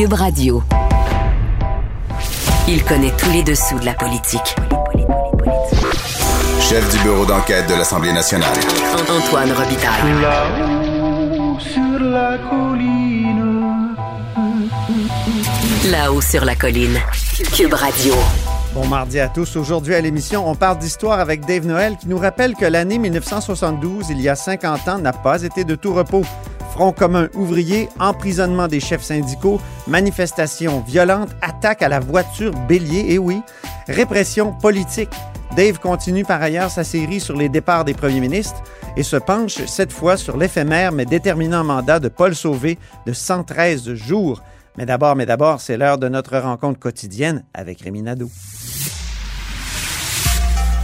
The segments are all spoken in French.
Cube Radio. Il connaît tous les dessous de la politique. Chef du bureau d'enquête de l'Assemblée nationale. Antoine Robitaille. Là-haut sur la colline. Là-haut sur la colline. Cube Radio. Bon mardi à tous. Aujourd'hui à l'émission, on parle d'histoire avec Dave Noël qui nous rappelle que l'année 1972, il y a 50 ans, n'a pas été de tout repos. Front commun ouvrier, emprisonnement des chefs syndicaux, manifestations violentes, attaques à la voiture bélier, et oui, répression politique. Dave continue par ailleurs sa série sur les départs des premiers ministres et se penche cette fois sur l'éphémère mais déterminant mandat de Paul Sauvé de 113 jours. Mais d'abord, mais d'abord, c'est l'heure de notre rencontre quotidienne avec Rémi Nadeau.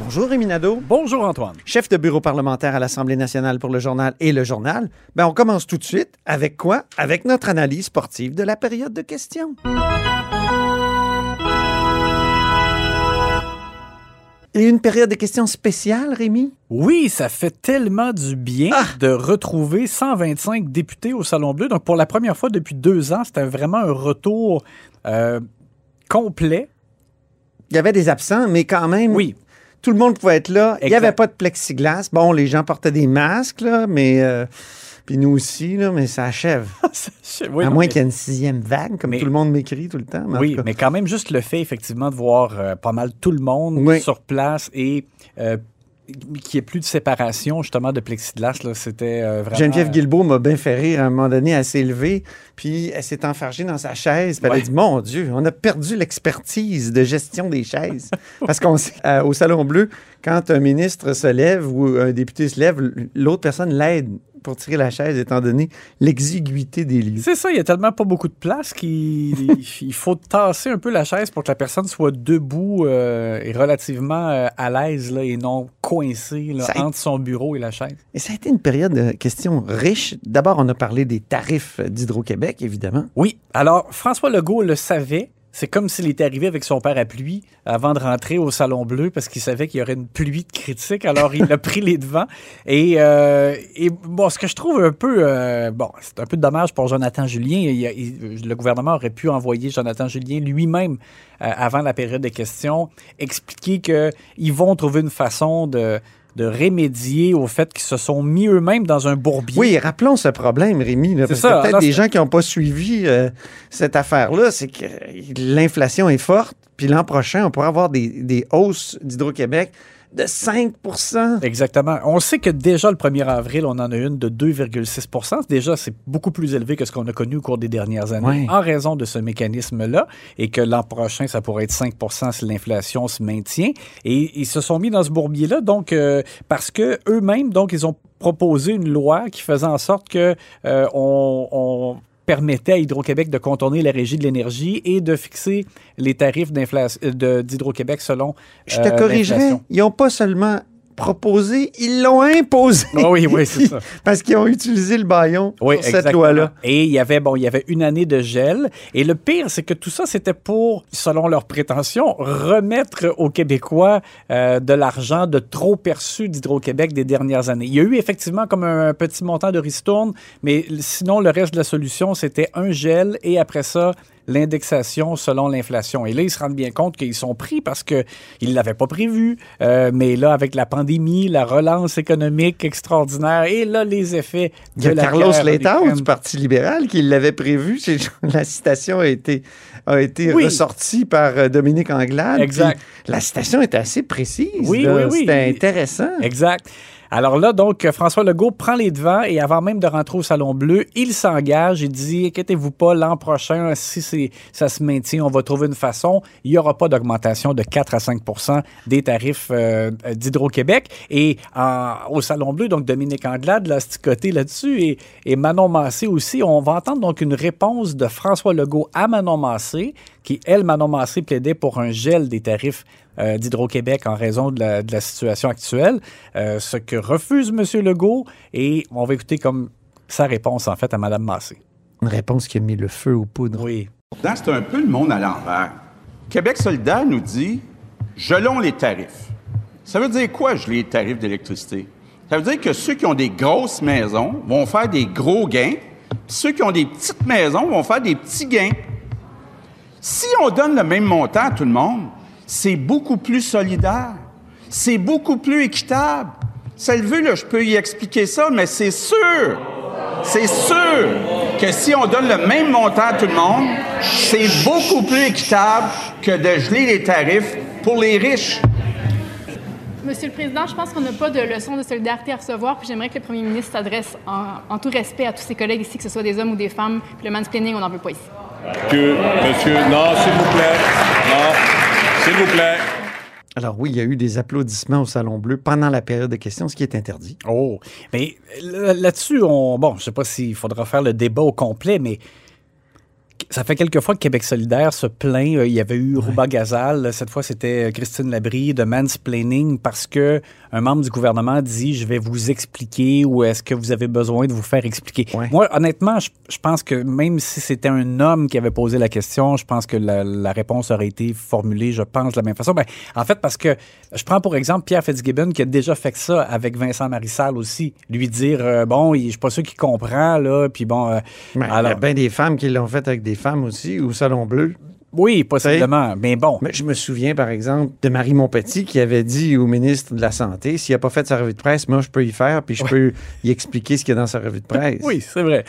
Bonjour Rémi Nadeau. Bonjour, Antoine. Chef de bureau parlementaire à l'Assemblée nationale pour le journal et le journal. Ben, on commence tout de suite avec quoi? Avec notre analyse sportive de la période de questions. Et une période de questions spéciale, Rémi? Oui, ça fait tellement du bien Ah! de retrouver 125 députés au Salon Bleu. Donc, pour la première fois depuis deux ans, c'était vraiment un retour euh, complet. Il y avait des absents, mais quand même, Oui. Tout le monde pouvait être là. Il n'y avait pas de plexiglas. Bon, les gens portaient des masques, là, mais... euh, puis nous aussi, là, mais ça achève. Oui, à moins mais- qu'il y ait une sixième vague, comme Mais- tout le monde m'écrit tout le temps. mais Oui, mais quand même, juste le fait, effectivement, de voir euh, pas mal tout le monde Oui. sur place et euh, qu'il n'y ait plus de séparation, justement, de plexiglas, là, c'était euh, vraiment... Geneviève Guilbeault m'a bien fait rire à un moment donné. Elle s'est levée, puis elle s'est enfargée dans sa chaise. Puis elle a dit Mon Dieu, on a perdu l'expertise de gestion des chaises. Parce qu'on sait, euh, au Salon Bleu, quand un ministre se lève ou un député se lève, l'autre personne l'aide pour tirer la chaise, étant donné l'exiguïté des lieux. C'est ça, il y a tellement pas beaucoup de place qu'il il faut tasser un peu la chaise pour que la personne soit debout euh, et relativement euh, à l'aise là, et non coincée là, Ça a- entre son bureau et la chaise. Et ça a été une période de questions riches. D'abord, on a parlé des tarifs d'Hydro-Québec, évidemment. Oui, alors François Legault le savait. C'est comme s'il était arrivé avec son parapluie avant de rentrer au Salon Bleu parce qu'il savait qu'il y aurait une pluie de critiques. Alors, il a pris les devants. Et, euh, et bon, ce que je trouve un peu... euh, bon, c'est un peu dommage pour Jonathan Julien. Il il- le gouvernement aurait pu envoyer Jonathan Julien lui-même, euh, avant la période de questions, expliquer qu'ils vont trouver une façon de, de remédier au fait qu'ils se sont mis eux-mêmes dans un bourbier. Oui, rappelons ce problème, Rémi. là, parce ça, que peut-être des gens qui n'ont pas suivi euh, cette affaire-là, c'est que l'inflation est forte. Puis l'an prochain, on pourra avoir des, des hausses d'Hydro-Québec de 5 Exactement. On sait que déjà le 1er avril, on en a une de 2,6% Déjà, c'est beaucoup plus élevé que ce qu'on a connu au cours des dernières années en raison de ce mécanisme-là et que l'an prochain, ça pourrait être 5% si l'inflation se maintient. Et ils se sont mis dans ce bourbier-là, donc, euh, parce que eux-mêmes, donc, ils ont proposé une loi qui faisait en sorte que euh, on- on permettait à Hydro-Québec de contourner la régie de l'énergie et de fixer les tarifs euh, d'Hydro-Québec selon Je te euh, corrigerai, ils n'ont pas seulement proposé, ils l'ont imposé. Ah oui, oui, c'est ça. Parce qu'ils ont utilisé le baillon Oui, pour cette loi-là. Et il y avait bon, il y avait une année de gel. Et le pire, c'est que tout ça, c'était pour, selon leurs prétentions, remettre aux Québécois euh, de l'argent de trop perçu d'Hydro-Québec des dernières années. Il y a eu effectivement comme un petit montant de ristourne, mais sinon le reste de la solution, c'était un gel et après ça l'indexation selon l'inflation. Et là, ils se rendent bien compte qu'ils sont pris parce qu'ils ne l'avaient pas prévu. Euh, mais là, avec la pandémie, la relance économique extraordinaire et là, les effets Il de y a la Carlos Letao du Parti libéral qui l'avait prévu. La citation a été, a été Oui. ressortie par euh, Dominique Anglade. Exact. La citation est assez précise. Oui, là. oui, oui. C'était intéressant. Exact. Alors là, donc, François Legault prend les devants et avant même de rentrer au Salon Bleu, il s'engage. Il dit, inquiétez-vous pas, l'an prochain, si ça se maintient, on va trouver une façon. Il n'y aura pas d'augmentation de 4 à 5% des tarifs euh, d'Hydro-Québec. Et au Salon Bleu, donc, Dominique Anglade l'a sticoté là-dessus et, et Manon Massé aussi. On va entendre donc une réponse de François Legault à Manon Massé, qui, elle, Manon Massé, plaidait pour un gel des tarifs euh, d'Hydro-Québec en raison de la, de la situation actuelle, euh, ce que refuse M. Legault. Et on va écouter comme sa réponse, en fait, à Mme Massé. Une réponse qui a mis le feu aux poudres. Oui. C'est un peu le monde à l'envers. Québec solidaire nous dit gelons les tarifs. Ça veut dire quoi, geler les tarifs d'électricité? Ça veut dire que ceux qui ont des grosses maisons vont faire des gros gains, puis ceux qui ont des petites maisons vont faire des petits gains. Si on donne le même montant à tout le monde, c'est beaucoup plus solidaire. C'est beaucoup plus équitable. Sylvie, là, je peux y expliquer ça, mais c'est sûr, c'est sûr que si on donne le même montant à tout le monde, c'est beaucoup plus équitable que de geler les tarifs pour les riches. Monsieur le Président, je pense qu'on n'a pas de leçon de solidarité à recevoir, puis j'aimerais que le Premier ministre s'adresse en, en tout respect à tous ses collègues ici, que ce soit des hommes ou des femmes, puis le mansplaining, on n'en veut pas ici. Que, monsieur, non, s'il vous plaît. Non, s'il vous plaît. Alors oui, il y a eu des applaudissements au Salon Bleu pendant la période de questions, ce qui est interdit. Oh, mais là- là-dessus, on, bon, je sais pas s'il faudra faire le débat au complet, mais ça fait quelques fois que Québec solidaire se plaint. Euh, Il y avait eu Rouba Gazal, cette fois c'était euh, Christine Labrie de mansplaining parce que un membre du gouvernement dit je vais vous expliquer ou est-ce que vous avez besoin de vous faire expliquer. Moi, honnêtement, je, je pense que même si c'était un homme qui avait posé la question, je pense que la, la réponse aurait été formulée, je pense, de la même façon. Ben, en fait, parce que je prends pour exemple Pierre Fitzgibbon qui a déjà fait ça avec Vincent Marissal aussi, lui dire euh, bon, je suis pas sûr qu'il comprend là, puis bon. euh, Mais il y a bien des femmes qui l'ont fait avec des femmes aussi au Salon Bleu? Oui, possiblement, mais bon. Mais je me souviens, par exemple, de Marie Montpetit qui avait dit au ministre de la Santé s'il n'a pas fait sa revue de presse, moi, je peux y faire, puis je peux y expliquer ce qu'il y a dans sa revue de presse. Oui, c'est vrai.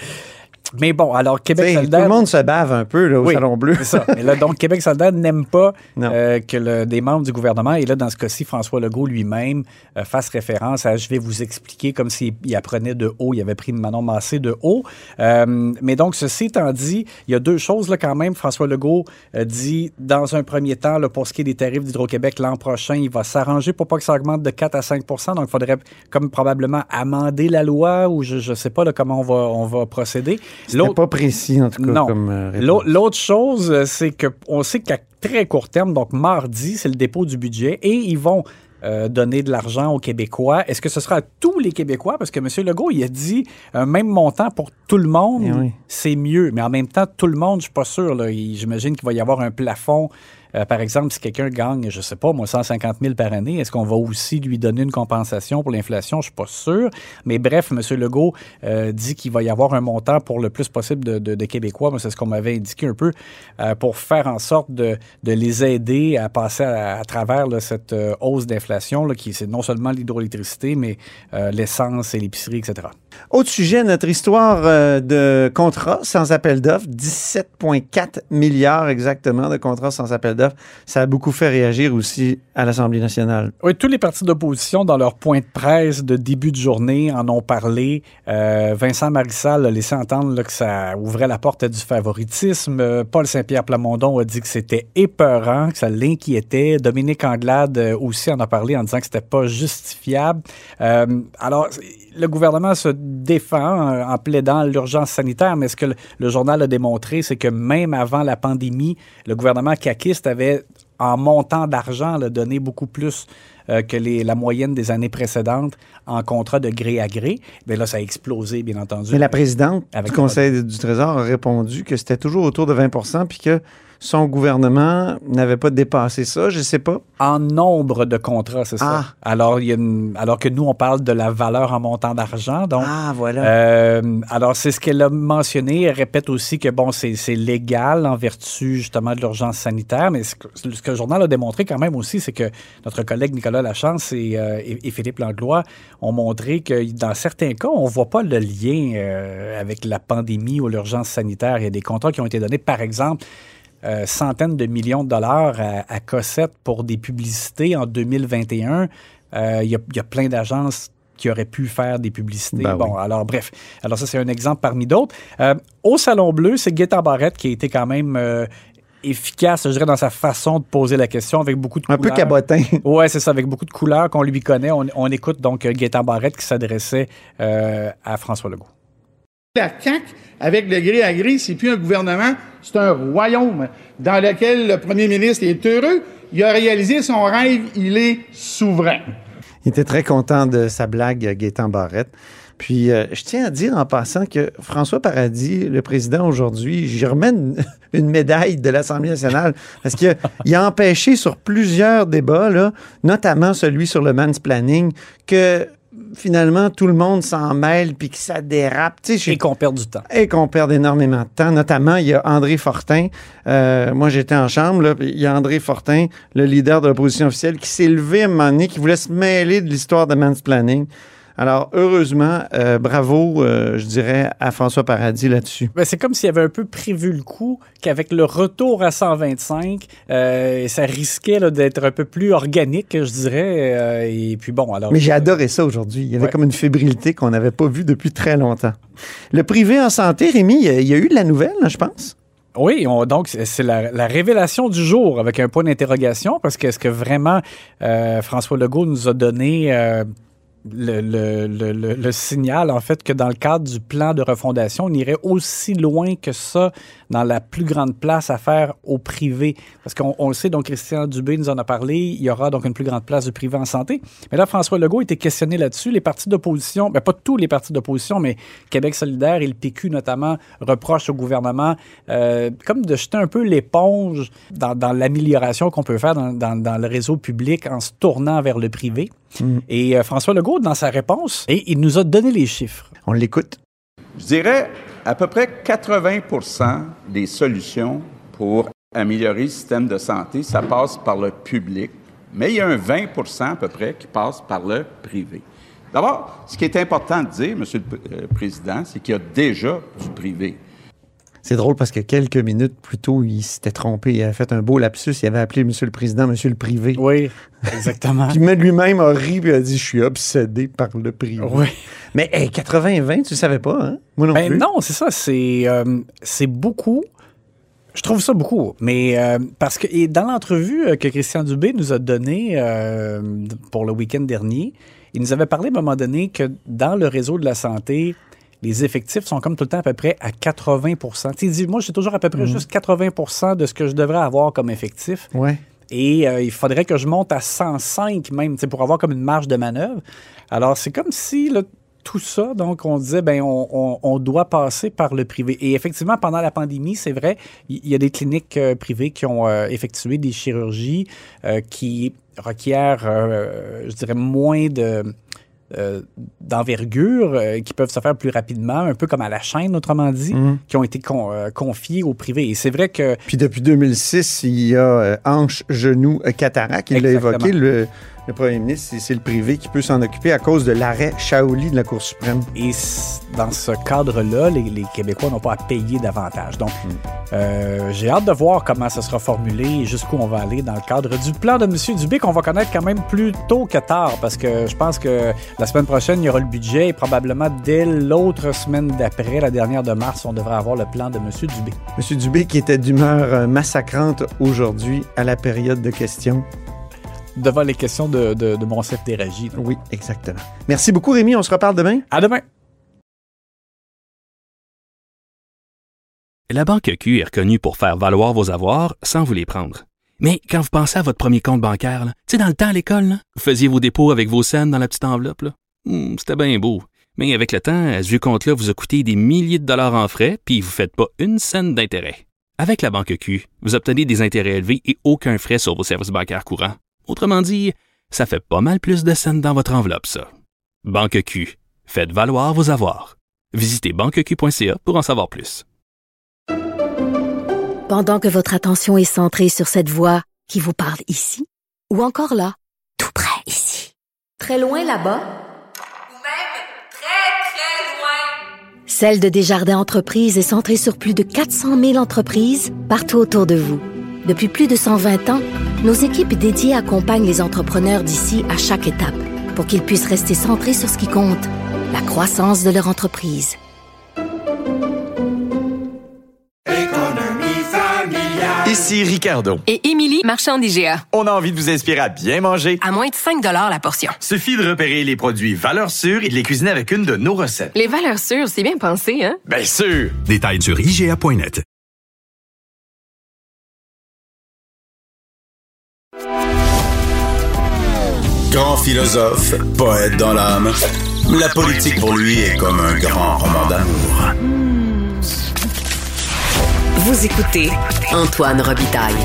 Mais bon, alors Québec T'sais, solidaire. Tout le monde se bave un peu là, au Oui, Salon Bleu. C'est ça. Mais là, donc, Québec solidaire n'aime pas euh, que le- des membres du gouvernement, et là, dans ce cas-ci, François Legault lui-même, euh, fasse référence à je vais vous expliquer comme s'il il apprenait de haut, il avait pris Manon Massé de haut. Euh, mais donc, ceci étant dit, il y a deux choses là quand même. François Legault dit, dans un premier temps, là, pour ce qui est des tarifs d'Hydro-Québec, l'an prochain, il va s'arranger pour pas que ça augmente de 4 à 5% Donc, il faudrait comme probablement amender la loi ou je ne sais pas là, comment on va, on va procéder. C'était pas précis, en tout cas, Non. comme euh, L'autre chose, euh, c'est qu'on sait qu'à très court terme, donc mardi, c'est le dépôt du budget et ils vont euh, donner de l'argent aux Québécois. Est-ce que ce sera à tous les Québécois? Parce que M. Legault, il a dit un même montant pour tout le monde, Eh oui. c'est mieux. Mais en même temps, tout le monde, je suis pas sûr. J'imagine qu'il va y avoir un plafond. Euh, par exemple, si quelqu'un gagne, je sais pas, moi, 150 000 par année, est-ce qu'on va aussi lui donner une compensation pour l'inflation? Je suis pas sûr. Mais bref, M. Legault euh, dit qu'il va y avoir un montant pour le plus possible de, de- de Québécois. C'est ce qu'on m'avait indiqué un peu euh, pour faire en sorte de, de les aider à passer à, à travers là, cette euh, hausse d'inflation, qui c'est non seulement l'hydroélectricité, mais euh, l'essence et l'épicerie, etc. Autre sujet, notre histoire euh, de contrats sans appel d'offres, 17,4 milliards exactement de contrats sans appel d'offres. Ça a beaucoup fait réagir aussi à l'Assemblée nationale. Oui, tous les partis d'opposition, dans leur point de presse de début de journée, en ont parlé. Euh, Vincent Marissal a laissé entendre que ça ouvrait la porte à du favoritisme. Euh, Paul Saint-Pierre Plamondon a dit que c'était épeurant, que ça l'inquiétait. Dominique Anglade aussi en a parlé en disant que c'était pas justifiable. Alors, le gouvernement se défend euh, en plaidant l'urgence sanitaire, mais ce que le, le journal a démontré, c'est que même avant la pandémie, le gouvernement caquiste avait en montant d'argent, donné beaucoup plus euh, que les, la moyenne des années précédentes en contrat de gré à gré. Mais là, ça a explosé, bien entendu. Mais la présidente Avec du Conseil du Trésor a répondu que c'était toujours autour de 20% puis que son gouvernement n'avait pas dépassé ça, je sais pas. En nombre de contrats, c'est ça. Ah. Alors, il y a une- alors que nous, on parle de la valeur en montant d'argent. Donc, Ah, voilà. Euh, alors, c'est ce qu'elle a mentionné. Elle répète aussi que, bon, c'est légal en vertu, justement, de l'urgence sanitaire. Mais ce que, ce que le journal a démontré quand même aussi, c'est que notre collègue Nicolas Lachance et, euh, et- et Philippe Langlois ont montré que, dans certains cas, on voit pas le lien euh, avec la pandémie ou l'urgence sanitaire. Il y a des contrats qui ont été donnés, par exemple, euh, centaines de millions de dollars à, à Cossette pour des publicités en 2021. Euh, Il y, a, il y a plein d'agences qui auraient pu faire des publicités. Ben bon, oui. alors bref. Alors ça, c'est un exemple parmi d'autres. Euh, au Salon Bleu, c'est Gaétan Barrette qui a été quand même euh, efficace, je dirais, dans sa façon de poser la question avec beaucoup de Un peu cabotin. Ouais, c'est ça, avec beaucoup de couleurs qu'on lui connaît. On, on écoute donc euh, Gaétan Barrette qui s'adressait euh, à François Legault. La CAQ, avec le gré à gré, c'est plus un gouvernement, c'est un royaume dans lequel le premier ministre est heureux. Il a réalisé son rêve, il est souverain. Il était très content de sa blague, Gaétan Barrette. Puis, euh, je tiens à dire en passant que François Paradis, le président aujourd'hui, j'y remets une, médaille de l'Assemblée nationale parce qu'il a, a empêché sur plusieurs débats, notamment celui sur le mansplaining, que finalement tout le monde s'en mêle puis que ça dérape. Tu sais, Et qu'on perd du temps. et qu'on perde énormément de temps. Notamment, il y a André Fortin. Euh, moi, j'étais en chambre. Là, il y a André Fortin, le leader de l'opposition officielle, qui s'est levé à un moment donné, qui voulait se mêler de l'histoire de mansplaining. Alors, heureusement, euh, bravo, euh, je dirais, à François Paradis là-dessus. Ben, c'est comme s'il avait un peu prévu le coup qu'avec le retour à 125, euh, ça risquait d'être un peu plus organique, je dirais. et puis bon, alors. Mais j'ai adoré ça aujourd'hui. Il y avait Ouais. comme une fébrilité qu'on n'avait pas vue depuis très longtemps. Le privé en santé, Rémi, il y a, il y a eu de la nouvelle, là, je pense? Oui, on- donc c'est c'est la, la révélation du jour avec un point d'interrogation parce que est-ce que vraiment euh, François Legault nous a donné euh, le, le- le- signal en fait que dans le cadre du plan de refondation, on irait aussi loin que ça dans la plus grande place à faire au privé parce qu'on on le sait donc Christian Dubé nous en a parlé, il y aura donc une plus grande place du privé en santé. Mais là François Legault était questionné là-dessus, les partis d'opposition, ben pas tous les partis d'opposition mais Québec solidaire et le PQ notamment reprochent au gouvernement euh, comme de jeter un peu l'éponge dans, dans l'amélioration qu'on peut faire dans, dans- dans le réseau public en se tournant vers le privé. Et euh, François Legault, dans sa réponse, et il nous a donné les chiffres. On l'écoute. Je dirais à peu près 80 des solutions pour améliorer le système de santé, ça passe par le public, mais il y a un 20 à peu près qui passe par le privé. D'abord, ce qui est important de dire, Monsieur le euh, Président, c'est qu'il y a déjà du privé. C'est drôle parce que quelques minutes plus tôt, il s'était trompé. Il avait fait un beau lapsus. Il avait appelé Monsieur le Président Monsieur le Privé. Oui, exactement. Puis même lui-même a ri et a dit Je suis obsédé par le privé. Oui. Mais hey, 80-20, tu le savais pas, hein? Moi non Ben plus. non, c'est ça, c'est euh, c'est beaucoup. Je trouve ça beaucoup, mais euh, parce que et dans l'entrevue euh, que Christian Dubé nous a donnée euh, pour le week-end dernier, il nous avait parlé à un moment donné que dans le réseau de la santé, les effectifs sont comme tout le temps à peu près à 80% Tu dit, moi, j'ai toujours à peu près Mhm. juste 80% de ce que je devrais avoir comme effectif. Ouais. Et euh, il faudrait que je monte à 105 même, pour avoir comme une marge de manœuvre. Alors, c'est comme si là, tout ça, donc on disait, ben on, on- on doit passer par le privé. Et effectivement, pendant la pandémie, c'est vrai, il y, a des cliniques euh, privées qui ont euh, effectué des chirurgies euh, qui requièrent, je dirais, moins de... euh, d'envergure euh, qui peuvent se faire plus rapidement, un peu comme à la chaîne, autrement dit, Mhm. qui ont été con- euh, confiés au privé. Et c'est vrai que Puis depuis 2006, il y a hanche, genou, cataracte. Il l'a évoqué, le, le premier ministre. c'est- le privé qui peut s'en occuper à cause de l'arrêt Shaoli de la Cour suprême. Et dans ce cadre-là, les, les Québécois n'ont pas à payer davantage. Donc, euh, j'ai hâte de voir comment ça sera formulé et jusqu'où on va aller dans le cadre du plan de M. Dubé qu'on va connaître quand même plus tôt que tard parce que je pense que la semaine prochaine, il y aura le budget et probablement dès l'autre semaine d'après, la dernière de mars, on devrait avoir le plan de M. Dubé. Monsieur Dubé qui était d'humeur euh, massacrante aujourd'hui à la période de questions. Devant les questions de, de, de mon chef d'éragie. Oui, exactement. Merci beaucoup, Rémi. On se reparle demain. À demain. La Banque Q est reconnue pour faire valoir vos avoirs sans vous les prendre. Mais quand vous pensez à votre premier compte bancaire, tu sais, dans le temps à l'école, vous faisiez vos dépôts avec vos scènes dans la petite enveloppe. Hmm, C'était bien beau. Mais avec le temps, ce vieux compte-là vous a coûté des milliers de dollars en frais, puis vous ne faites pas une scène d'intérêt. Avec la banque Q, vous obtenez des intérêts élevés et aucun frais sur vos services bancaires courants. Autrement dit, ça fait pas mal plus de scènes dans votre enveloppe, ça. Banque Q, faites valoir vos avoirs. Visitez banqueq.ca pour en savoir plus. Pendant que votre attention est centrée sur cette voix qui vous parle ici, ou encore là, tout près ici, très loin là-bas, Ou même très, très loin. Celle de Desjardins Entreprises est centrée sur plus de 400 000 entreprises partout autour de vous. Depuis plus de 120 ans, nos équipes dédiées accompagnent les entrepreneurs d'ici à chaque étape pour qu'ils puissent rester centrés sur ce qui compte, la croissance de leur entreprise. Ici Ricardo. Et Émilie, marchand d'IGA. On a envie de vous inspirer à bien manger. À moins de 5 la portion. Suffit de repérer les produits valeurs sûres et de les cuisiner avec une de nos recettes. Les valeurs sûres, c'est bien pensé, hein? Bien sûr! Détails sur IGA.net. Grand philosophe, poète dans l'âme, la politique pour lui est comme un grand roman d'amour. Vous écoutez Antoine Robitaille,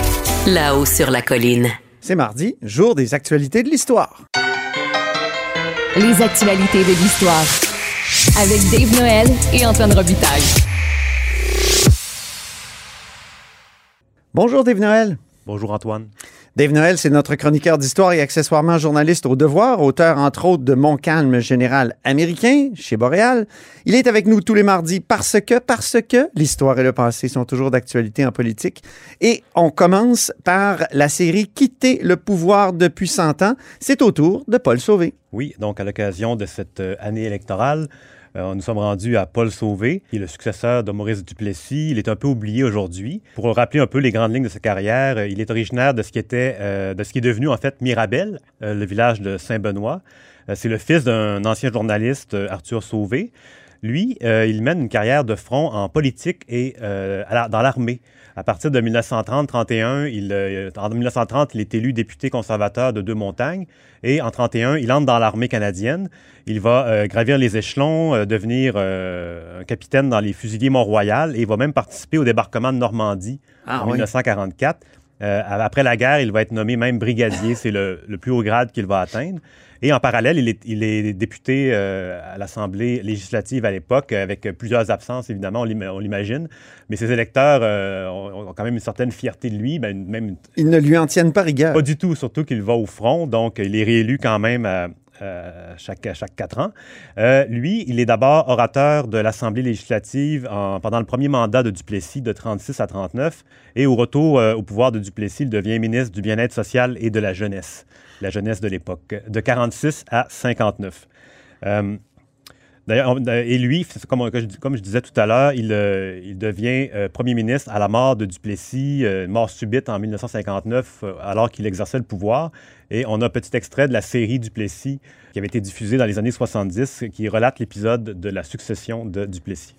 là-haut sur la colline. C'est mardi, jour des actualités de l'histoire. Les actualités de l'histoire. Avec Dave Noël et Antoine Robitaille. Bonjour Dave Noël. Bonjour Antoine. Dave Noël, c'est notre chroniqueur d'histoire et accessoirement journaliste au Devoir, auteur entre autres de Mon calme général américain chez Boréal. Il est avec nous tous les mardis parce que, parce que l'histoire et le passé sont toujours d'actualité en politique. Et on commence par la série Quitter le pouvoir depuis 100 ans. C'est au tour de Paul Sauvé. Oui, donc à l'occasion de cette euh, année électorale, euh, nous sommes rendus à Paul Sauvé, qui est le successeur de Maurice Duplessis. Il est un peu oublié aujourd'hui. Pour rappeler un peu les grandes lignes de sa carrière, euh, il est originaire de ce qui était, euh, de ce qui est devenu en fait Mirabel, le village de Saint-Benoît. C'est le fils d'un ancien journaliste, Arthur Sauvé. Lui, euh, il mène une carrière de front en politique et euh, la- dans l'armée. À partir de 1930-31, il, euh, en 1930, il est élu député conservateur de Deux-Montagnes et en 31, il entre dans l'armée canadienne. Il va gravir les échelons, devenir un capitaine dans les fusiliers Mont-Royal et il va même participer au débarquement de Normandie Ah, en oui. 1944. Euh, après la guerre, il va être nommé même brigadier, c'est le, le plus haut grade qu'il va atteindre. Et en parallèle, il est, il est député euh, à l'Assemblée législative à l'époque, avec plusieurs absences, évidemment, on l'im- on l'imagine. Mais ses électeurs euh, ont, ont quand même une certaine fierté de lui, ben, même Ils ne lui en tiennent pas rigueur. pas du tout, surtout qu'il va au front, donc il est réélu quand même à, à chaque, quatre ans. Euh, lui, il est d'abord orateur de l'Assemblée législative en- pendant le premier mandat de Duplessis de 36 à 39, et au retour euh, au pouvoir de Duplessis, il devient ministre du Bien-être social et de la jeunesse, la jeunesse de l'époque, de 46 à 59. D'ailleurs, et lui, comme, je, disais tout à l'heure, il, euh, devient euh, premier ministre à la mort de Duplessis, euh, mort subite en 1959, euh, alors qu'il exerçait le pouvoir. Et on a un petit extrait de la série Duplessis qui avait été diffusée dans les années 70, qui relate l'épisode de la succession de Duplessis.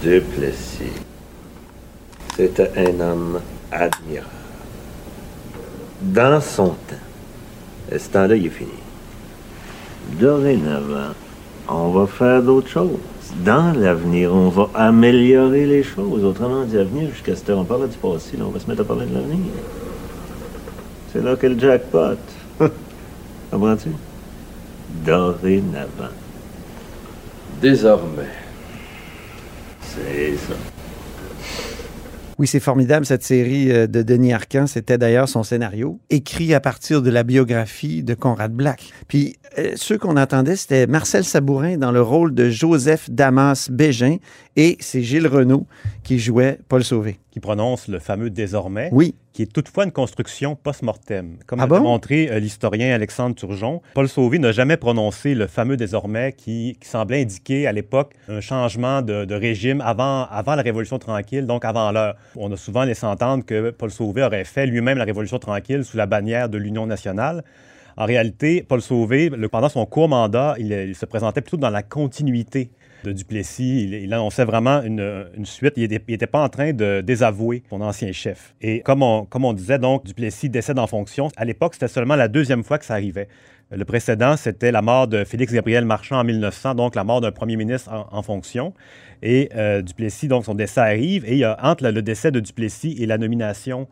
Duplessis. C'était un homme admirable. Dans son temps. Ce temps-là, il est fini. Dorénavant, on va faire d'autres choses. Dans l'avenir, on va améliorer les choses. Autrement dit, l'avenir, jusqu'à ce temps, on parlait du passé, là, on va se mettre à parler de l'avenir. C'est là que le jackpot. Comprends-tu? Dorénavant. Désormais. C'est ça. Oui, c'est formidable cette série euh, de Denis Arcand. C'était d'ailleurs son scénario, écrit à partir de la biographie de Conrad Black. Puis euh, ceux qu'on entendait, c'était Marcel Sabourin dans le rôle de Joseph Damas Bégin et c'est Gilles Renaud qui jouait Paul Sauvé. Qui prononce le fameux désormais, Oui. qui est toutefois une construction post-mortem. Comme Ah a bon? démontré euh, l'historien Alexandre Turgeon, Paul Sauvé n'a jamais prononcé le fameux désormais qui, qui semblait indiquer à l'époque un changement de, de régime avant, avant la Révolution tranquille, donc avant l'heure. On a souvent laissé entendre que Paul Sauvé aurait fait lui-même la Révolution tranquille sous la bannière de l'Union nationale. En réalité, Paul Sauvé, pendant son court mandat, il, il se présentait plutôt dans la continuité de Duplessis. Il, annonçait vraiment une, suite. Il n'était pas en train de désavouer son ancien chef. Et comme on, comme on disait, donc, Duplessis décède en fonction. À l'époque, c'était seulement la deuxième fois que ça arrivait. Le précédent, c'était la mort de Félix-Gabriel Marchand en 1900, donc la mort d'un premier ministre en, fonction. Et euh, Duplessis, donc son décès arrive. Et entre le décès de Duplessis et la nomination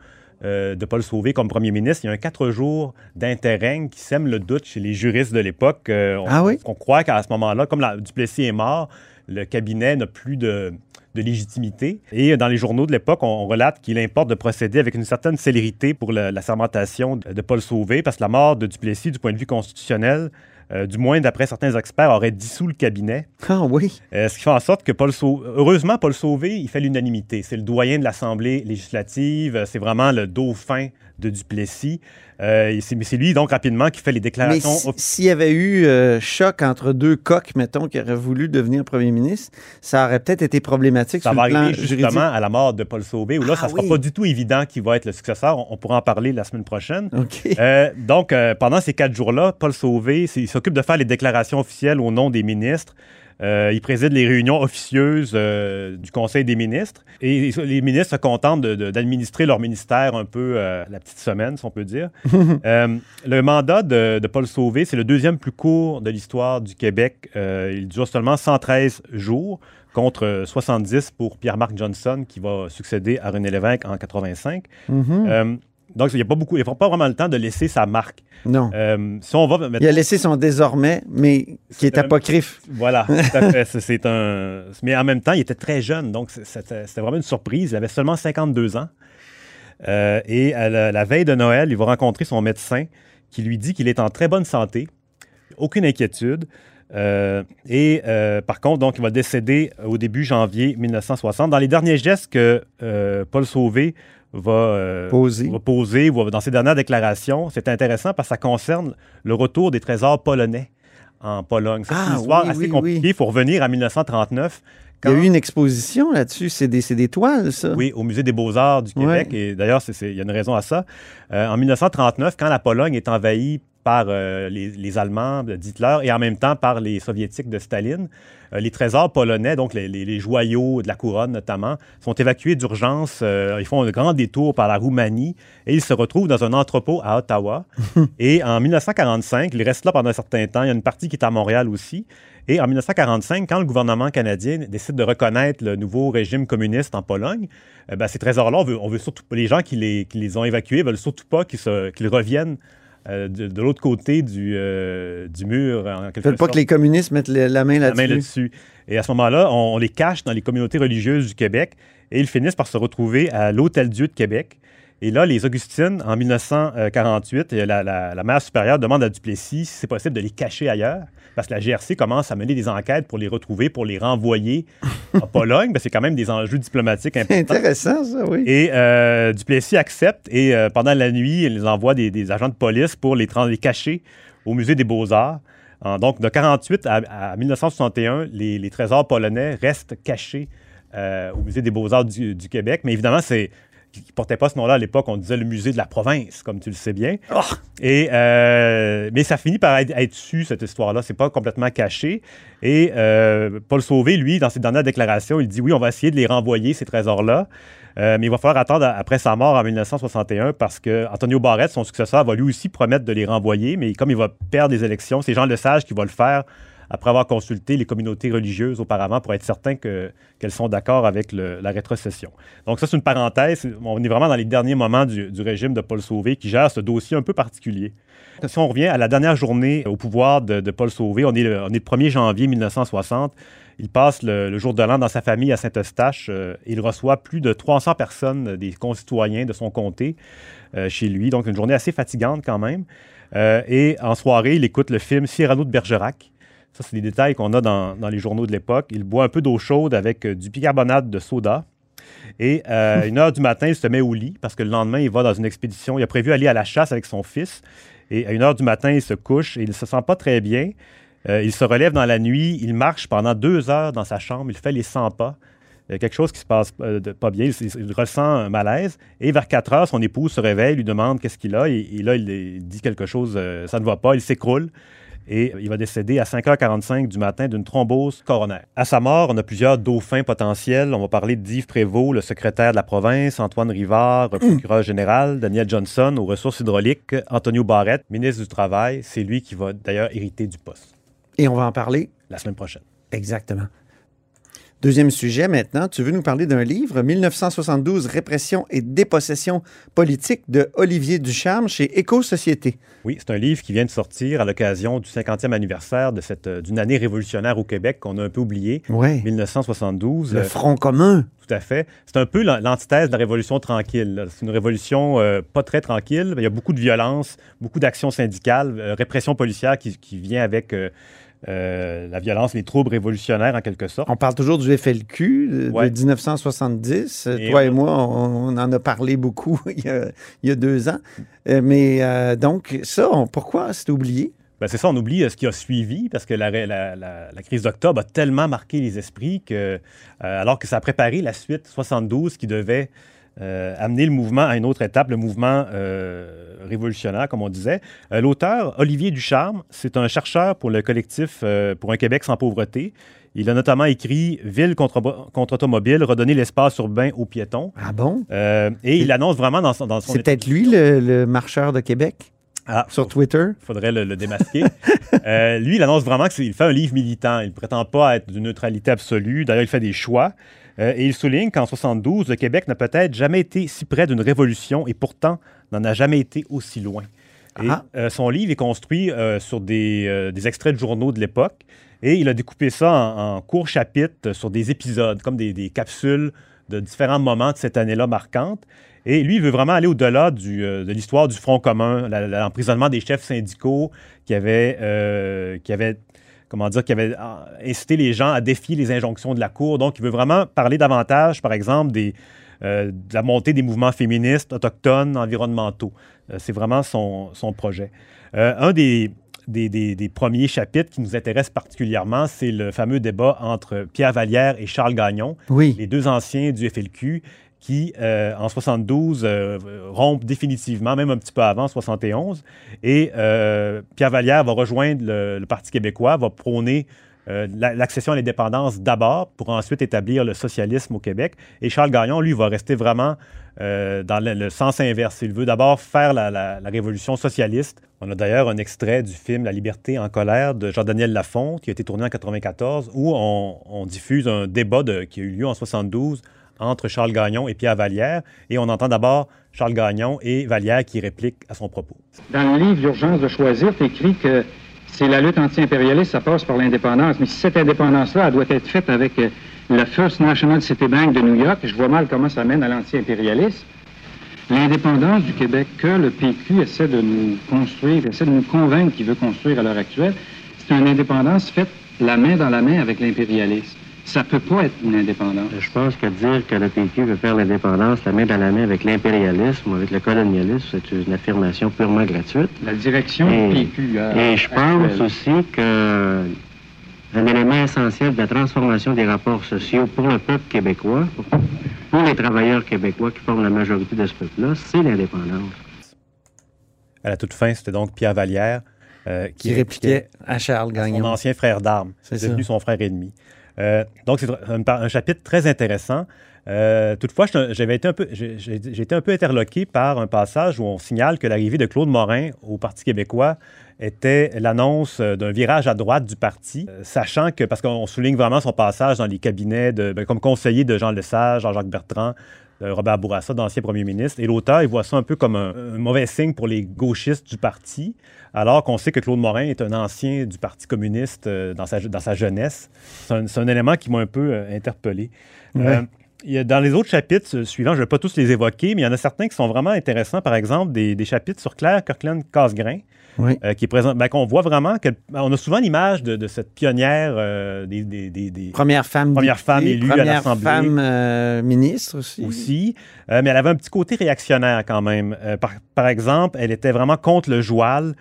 euh, de Paul Sauvé comme premier ministre, il y a un quatre jours d'interrègne qui sème le doute chez les juristes de l'époque. Euh, on, Ah oui? on croit qu'à ce moment-là, comme la- Duplessis est mort, le cabinet n'a plus de, de légitimité. Et dans les journaux de l'époque, on, on relate qu'il importe de procéder avec une certaine célérité pour la sermentation de, de Paul Sauvé, parce que la mort de Duplessis, du point de vue constitutionnel, euh, du moins d'après certains experts, aurait dissous le cabinet. Ah oui. Euh, ce qui fait en sorte que Paul Sauvé, heureusement, Paul Sauvé, il fait l'unanimité. C'est le doyen de l'Assemblée législative, euh, c'est vraiment le dauphin de Duplessis. Euh, mais c'est lui, donc, rapidement, qui fait les Mais déclarations. si- s'il y avait eu euh, choc entre deux coqs, mettons, qui auraient voulu devenir premier ministre, ça aurait peut-être été problématique Ça sur va le plan arriver justement juridique. à la mort de Paul Sauvé, où là, Ah ça ne sera oui. pas du tout évident qui va être le successeur. On, on pourra en parler la semaine prochaine. OK. Euh, donc, pendant ces quatre jours-là, Paul Sauvé, il s'occupe de faire les déclarations officielles au nom des ministres. Euh, il préside les réunions officieuses euh, du Conseil des ministres. Et les ministres se contentent d'administrer leur ministère un peu euh, la petite semaine, si on peut dire. Le mandat de, de Paul Sauvé, c'est le deuxième plus court de l'histoire du Québec. Il dure seulement 113 jours contre euh, 70 pour Pierre-Marc Johnson, qui va succéder à René Lévesque en 85. Mhm. Euh, donc, il n'y a pas beaucoup, il n'y a pas vraiment le temps de laisser sa marque. Non. Euh, si on va, Il a laissé son désormais, mais qui est apocryphe. Voilà. C'est- un... Mais en même temps, il était très jeune, donc c'était vraiment une surprise. Il avait seulement 52 ans. Euh, et à la, la veille de Noël, il va rencontrer son médecin qui lui dit qu'il est en très bonne santé, aucune inquiétude. Euh, et euh, par contre, donc, il va décéder au début janvier 1960. Dans les derniers gestes que Paul Sauvé va, euh, Poser. va poser ou dans ses dernières déclarations, c'est intéressant parce que ça concerne le retour des trésors polonais en Pologne. C'est Ah, une histoire oui, assez oui, compliquée. Il faut revenir à 1939. Il y a eu une exposition là-dessus. C'est des, des toiles, ça. oui, au Musée des Beaux-Arts du Québec. Ouais. Et d'ailleurs, il y a une raison à ça. Euh, en 1939, quand la Pologne est envahie par euh, les, les Allemands d'Hitler et en même temps par les Soviétiques de Staline, euh, les trésors polonais, donc les, les- les joyaux de la couronne notamment, sont évacués d'urgence. Euh, ils font un grand détour par la Roumanie et ils se retrouvent dans un entrepôt à Ottawa. et en 1945, ils restent là pendant un certain temps. Il y a une partie qui est à Montréal aussi. Et en 1945, quand le gouvernement canadien décide de reconnaître le nouveau régime communiste en Pologne, euh, ben, ces trésors-là, on veut, on veut surtout les gens qui les, qui les ont évacués veulent surtout pas qu'ils, se- qu'ils reviennent euh, de, de l'autre côté du, euh, du mur. En quelque Faites pas sorte que les communistes mettent le- la main la main là-dessus. Et à ce moment-là, on, on les cache dans les communautés religieuses du Québec et ils finissent par se retrouver à l'Hôtel-Dieu de Québec. Et là, les Augustines, en 1948, euh, la, la- la mère supérieure demande à Duplessis si c'est possible de les cacher ailleurs, parce que la GRC commence à mener des enquêtes pour les retrouver, pour les renvoyer en Pologne. Ben, c'est quand même des enjeux diplomatiques importants. intéressant, ça, oui. Et euh, Duplessis accepte et euh, pendant la nuit, il envoie des, des agents de police pour les, les cacher au Musée des Beaux-Arts. Donc, de 48 à, à 1961, les, les trésors polonais restent cachés euh, au Musée des Beaux-Arts du, du Québec. Mais évidemment, c'est qui ne portait pas ce nom-là à l'époque, on disait le musée de la province, comme tu le sais bien. Et, euh, mais ça finit par être, être su, cette histoire-là. C'est pas complètement caché. Et euh, Paul Sauvé, lui, dans ses dernières déclarations, il dit oui, on va essayer de les renvoyer, ces trésors-là. Euh, mais il va falloir attendre à- après sa mort en 1961 parce que Antonio Barrett, son successeur, va lui aussi promettre de les renvoyer. Mais comme il va perdre les élections, c'est Jean Lesage qui va le faire après avoir consulté les communautés religieuses auparavant pour être certain que- qu'elles sont d'accord avec la rétrocession. Donc ça, c'est une parenthèse. On est vraiment dans les derniers moments du, régime de Paul Sauvé qui gère ce dossier un peu particulier. Si on revient à la dernière journée au pouvoir de, Paul Sauvé, on est, le, on est le 1er janvier 1960. Il passe le, jour de l'an dans sa famille à Saint-Eustache. euh, il reçoit plus de 300 personnes, des concitoyens de son comté, euh, chez lui. Donc, une journée assez fatigante quand même. Euh, et en soirée, il écoute le film Cyrano de Bergerac. Ça, c'est des détails qu'on a dans, les journaux de l'époque. Il boit un peu d'eau chaude avec euh, du bicarbonate de soda. Et euh, une heure du matin, il se met au lit parce que le lendemain, il va dans une expédition. Il a prévu aller à la chasse avec son fils. Et à une heure du matin, il se couche et il ne se sent pas très bien. Euh, il se relève dans la nuit. Il marche pendant deux heures dans sa chambre. Il fait les 100 pas. Il y a quelque chose qui se passe euh, pas bien. Il, ressent un malaise. Et vers 4 heures, son épouse se réveille, lui demande qu'est-ce qu'il a. Et, là, il, il dit quelque chose, ça ne va pas. Il s'écroule. Et il va décéder à 5h45 du matin d'une thrombose coronaire. À sa mort, on a plusieurs dauphins potentiels. On va parler d'Yves Prévost, le secrétaire de la province, Antoine Rivard, procureur général, Daniel Johnson aux ressources hydrauliques, Antonio Barrett, ministre du Travail. C'est lui qui va d'ailleurs hériter du poste. Et on va en parler la semaine prochaine. Exactement. Deuxième sujet maintenant, tu veux nous parler d'un livre, 1972, Répression et dépossession politique de Olivier Ducharme chez Éco-Société. Oui, c'est un livre qui vient de sortir à l'occasion du 50e anniversaire de cette, euh, d'une année révolutionnaire au Québec qu'on a un peu oublié, Ouais. 1972. Le Euh, Front commun. Tout à fait. C'est un peu l'an- l'antithèse de la révolution tranquille. C'est une révolution euh, pas très tranquille. Il y a beaucoup de violence, beaucoup d'actions syndicales, euh, répression policière qui, qui vient avec euh, euh, la violence, les troubles révolutionnaires en quelque sorte. On parle toujours du FLQ de, de Ouais. 1970. Et Toi on- et moi, on, on en a parlé beaucoup il y a, il y a deux ans. Euh, mais euh, donc, ça, on- pourquoi c'est oublié? Ben, c'est ça, on oublie euh, ce qui a suivi parce que la, la- la- la crise d'octobre a tellement marqué les esprits que, euh, alors que ça a préparé la suite 72 qui devait euh, amener le mouvement à une autre étape, le mouvement euh, révolutionnaire, comme on disait. Euh, L'auteur, Olivier Ducharme, c'est un chercheur pour le collectif pour un Québec sans pauvreté. Il a notamment écrit Ville contre, contre automobile, redonner l'espace urbain aux piétons. Ah bon? Et il annonce vraiment dans son. Dans son C'est peut-être lui, le, le marcheur de Québec? Ah, sur Twitter? Il faudrait le, le démasquer. Euh, lui, il annonce vraiment qu'il fait un livre militant. Il ne prétend pas être d'une neutralité absolue. D'ailleurs, il fait des choix. Euh, et il souligne qu'en 72, le Québec n'a peut-être jamais été si près d'une révolution et pourtant n'en a jamais été aussi loin. Et Ah. euh, son livre est construit euh, sur des, des extraits de journaux de l'époque et il a découpé ça en, en courts chapitres sur des épisodes, comme des, des capsules de différents moments de cette année-là marquante. Et lui, il veut vraiment aller au-delà euh, de l'histoire du Front commun, l'emprisonnement des chefs syndicaux qui avaient, euh, qui avaient comment dire, qui avaient ah, incité les gens à défier les injonctions de la Cour. Donc, il veut vraiment parler davantage, par exemple, des, euh, de la montée des mouvements féministes, autochtones, environnementaux. Euh, C'est vraiment son, son projet. Euh, un des, des, des- des premiers chapitres qui nous intéresse particulièrement, c'est le fameux débat entre Pierre Vallière et Charles Gagnon, Oui. les deux anciens du FLQ qui, euh, en 72, euh, définitivement, même un petit peu avant, 71. Et euh, Pierre Vallière va rejoindre le, Parti québécois, va prôner euh, la- l'accession à l'indépendance d'abord, pour ensuite établir le socialisme au Québec. Et Charles Gagnon, lui, va rester vraiment euh, dans le, sens inverse. Il veut d'abord faire la, révolution socialiste. On a d'ailleurs un extrait du film La liberté en colère de Jean-Daniel Lafont, qui a été tourné en 94, où on, diffuse un débat qui a eu lieu en 72 entre Charles Gagnon et Pierre Vallière. Et on entend d'abord Charles Gagnon et Vallière qui répliquent à son propos. Dans le livre L'urgence de choisir, tu écris que c'est la lutte anti-impérialiste, ça passe par l'indépendance. Mais si cette indépendance-là, doit être faite avec euh, la First National City Bank de New York, je vois mal comment ça mène à l'anti-impérialisme. L'indépendance du Québec que le PQ essaie de nous construire, essaie de nous convaincre qu'il veut construire à l'heure actuelle, c'est une indépendance faite la main dans la main avec l'impérialisme. Ça peut pas être une indépendance. Je pense que dire que le PQ veut faire l'indépendance la main dans la main avec l'impérialisme ou avec le colonialisme, c'est une affirmation purement gratuite. La direction Et- du PQ. euh, Et je pense actuelle. aussi que un élément essentiel de la transformation des rapports sociaux pour le peuple québécois, pour, les travailleurs québécois qui forment la majorité de ce peuple-là, c'est l'indépendance. À la toute fin, c'était donc Pierre Vallière euh, Qui répliquait à Charles son Gagnon. ancien frère d'armes, C'est devenu ça. son frère ennemi. Euh, donc, c'est un, chapitre très intéressant. Euh, toutefois, j'avais un peu, j'ai été un peu interloqué par un passage où on signale que l'arrivée de Claude Morin au Parti québécois était l'annonce euh, d'un virage à droite du parti, euh, sachant que, parce qu'on souligne vraiment son passage dans les cabinets ben, comme conseiller de Jean Lesage, Jean-Jacques Bertrand, Robert Bourassa, d'ancien premier ministre. Et l'auteur, il voit ça un peu comme un, mauvais signe pour les gauchistes du parti, alors qu'on sait que Claude Morin est un ancien du Parti communiste euh, dans, sa, dans sa jeunesse. C'est un, élément qui m'a un peu interpellé. Dans les autres chapitres euh, suivants, je ne vais pas tous les évoquer, mais il y en a certains qui sont vraiment intéressants. Par exemple, des, des chapitres sur Claire Kirkland Casgrain, Oui. euh, qui est présent, ben, qu'on voit vraiment que, ben, on a souvent l'image de, de cette pionnière euh, des, des- des- Première femme Première femme élue à première l'Assemblée. femme euh, ministre aussi. aussi, mais elle avait un petit côté réactionnaire quand même. Par, par exemple, elle était vraiment contre le joual.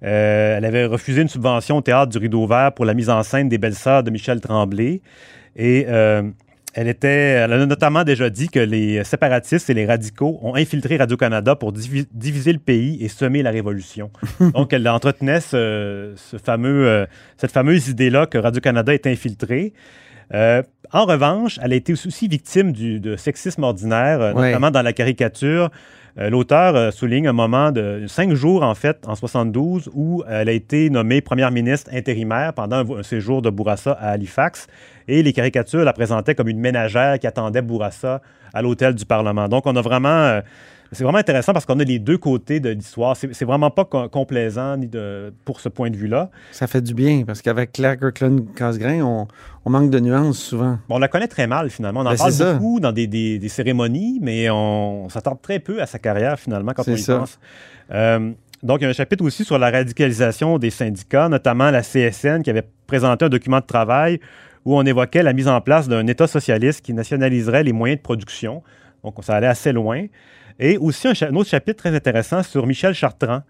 Elle avait refusé une subvention au théâtre du Rideau Vert pour la mise en scène des Belles-Sœurs de Michel Tremblay. Et euh, Elle, était, elle a notamment déjà dit que les séparatistes et les radicaux ont infiltré Radio-Canada pour divi- diviser le pays et semer la révolution. Donc, elle entretenait ce, ce fameux, euh, cette fameuse idée-là que Radio-Canada est infiltré. Euh, en revanche, elle a été aussi victime du, de sexisme ordinaire, euh, notamment dans la caricature. Euh, L'auteur euh, souligne un moment de cinq jours, en fait, en 72, où elle a été nommée première ministre intérimaire pendant un, un séjour de Bourassa à Halifax. Et les caricatures la présentaient comme une ménagère qui attendait Bourassa à l'hôtel du Parlement. Donc, on a vraiment. euh, c'est vraiment intéressant parce qu'on a les deux côtés de l'histoire. C'est vraiment pas co- complaisant ni de, pour ce point de vue-là. Ça fait du bien parce qu'avec Claire Kirkland-Casgrain, on, on manque de nuances souvent. Bon, on la connaît très mal, finalement. On en Ben, parle beaucoup dans des, des- des cérémonies, mais on, s'attarde très peu à sa carrière, finalement, quand on y ça. pense. Euh, donc, il y a un chapitre aussi sur la radicalisation des syndicats, notamment la CSN, qui avait présenté un document de travail où on évoquait la mise en place d'un État socialiste qui nationaliserait les moyens de production. Donc, ça allait assez loin. Et aussi un, autre chapitre très intéressant sur Michel Chartrand,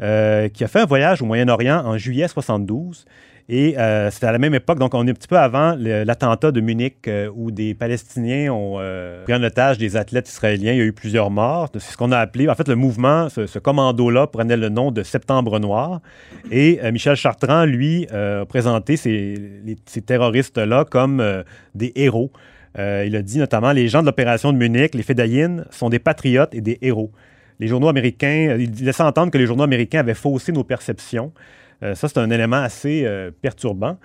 euh, qui a fait un voyage au Moyen-Orient en juillet 72. Et euh, c'était à la même époque, donc on est un petit peu avant l'attentat de Munich euh, où des Palestiniens ont euh, pris en otage des athlètes israéliens. Il y a eu plusieurs morts. C'est ce qu'on a appelé, en fait, le mouvement, ce, commando-là prenait le nom de Septembre Noir. Et Michel Chartrand, lui, a présenté ces, terroristes-là comme des héros. Euh, il a dit notamment les gens de l'opération de Munich, les Fédayines, sont des patriotes et des héros. Les journaux américains, euh, il laissait entendre que les journaux américains avaient faussé nos perceptions. Euh, ça, c'est un élément assez perturbant.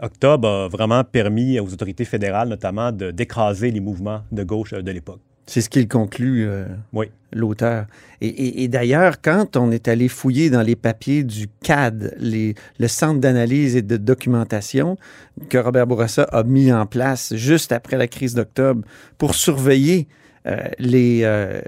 Octobre a vraiment permis aux autorités fédérales, notamment, d'écraser les mouvements de gauche de l'époque. C'est ce qu'il conclut, euh, Oui. l'auteur. Et, et- et d'ailleurs, quand on est allé fouiller dans les papiers du CAD, les- le Centre d'analyse et de documentation que Robert Bourassa a mis en place juste après la crise d'octobre pour surveiller euh, les, euh,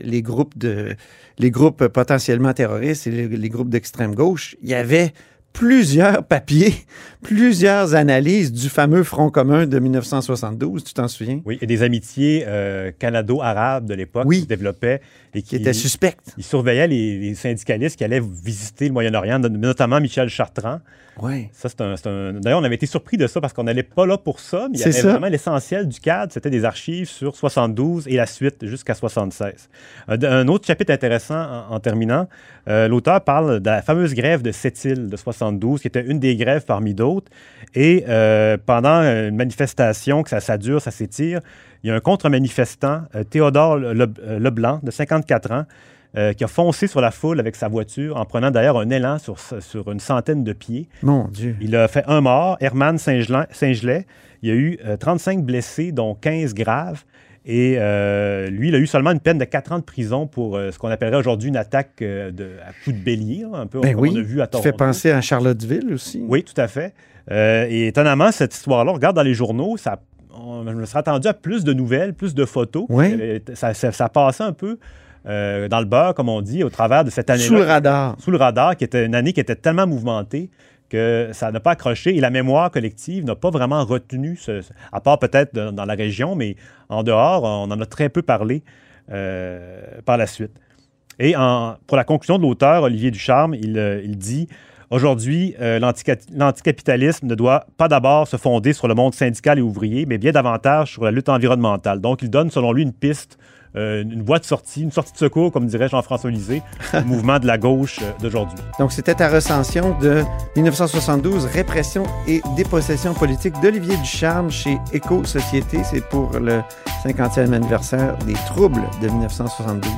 les, groupes de, les groupes potentiellement terroristes et les, les groupes d'extrême gauche, il y avait plusieurs papiers, plusieurs analyses du fameux Front commun de 1972, tu t'en souviens? Oui, et des amitiés euh, canado-arabes de l'époque qui se développaient et qui, étaient suspectes. Ils surveillaient les, les syndicalistes qui allaient visiter le Moyen-Orient, no- notamment Michel Chartrand. Oui. Ça, c'est un, D'ailleurs, on avait été surpris de ça parce qu'on n'allait pas là pour ça, mais il y avait ça. vraiment l'essentiel du cadre, c'était des archives sur 72 et la suite jusqu'à 76. Un, un autre chapitre intéressant en, en terminant, euh, l'auteur parle de la fameuse grève de Sept-Îles de 72, qui était une des grèves parmi d'autres. Et euh, pendant une manifestation, que ça, ça dure, ça s'étire, il y a un contre-manifestant, euh, Théodore Le- euh, Leblanc, de 54 ans, euh, qui a foncé sur la foule avec sa voiture en prenant d'ailleurs un élan sur, sur une centaine de pieds. Mon Dieu. Il a fait un mort, Herman Saint-Gelais. Il y a eu euh, 35 blessés, dont 15 graves. Et euh, lui, il a eu seulement une peine de 4 ans de prison pour euh, ce qu'on appellerait aujourd'hui une attaque euh, de, à coup de bélier, un peu Ben comme oui, on a vu à Toronto. fais penser à Charlottesville aussi. Oui, tout à fait. Et étonnamment, cette histoire-là, on regarde dans les journaux, ça, on- je me serais attendu à plus de nouvelles, plus de photos. Oui. Ça, ça, ça passait un peu dans le beurre, comme on dit, au travers de cette année-là. Sous le radar. Sous le radar, qui était une année qui était tellement mouvementée que ça n'a pas accroché et la mémoire collective n'a pas vraiment retenu, ce, à part peut-être dans, la région, mais en dehors, on en a très peu parlé euh, par la suite. Et pour la conclusion de l'auteur, Olivier Ducharme, il, euh, dit Aujourd'hui, euh, l'antica- l'anticapitalisme ne doit pas d'abord se fonder sur le monde syndical et ouvrier, mais bien davantage sur la lutte environnementale. Donc, il donne, selon lui, une piste, euh, une voie de sortie, une sortie de secours, comme dirait Jean-François Lisée, au mouvement de la gauche euh, d'aujourd'hui. Donc, c'était ta recension de 1972, Répression et dépossession politique d'Olivier Ducharme chez Éco-Société. C'est pour le 50e anniversaire des troubles de 1972.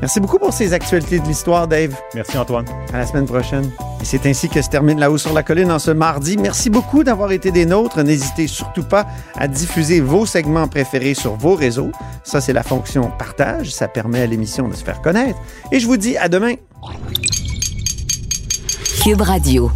Merci beaucoup pour ces actualités de l'histoire, Dave. Merci, Antoine. À la semaine prochaine. Et c'est ainsi que se termine La Haut sur la Colline en ce mardi. Merci beaucoup d'avoir été des nôtres. N'hésitez surtout pas à diffuser vos segments préférés sur vos réseaux. Ça, c'est la fonction partage. Ça permet à l'émission de se faire connaître. Et je vous dis à demain. Cube Radio.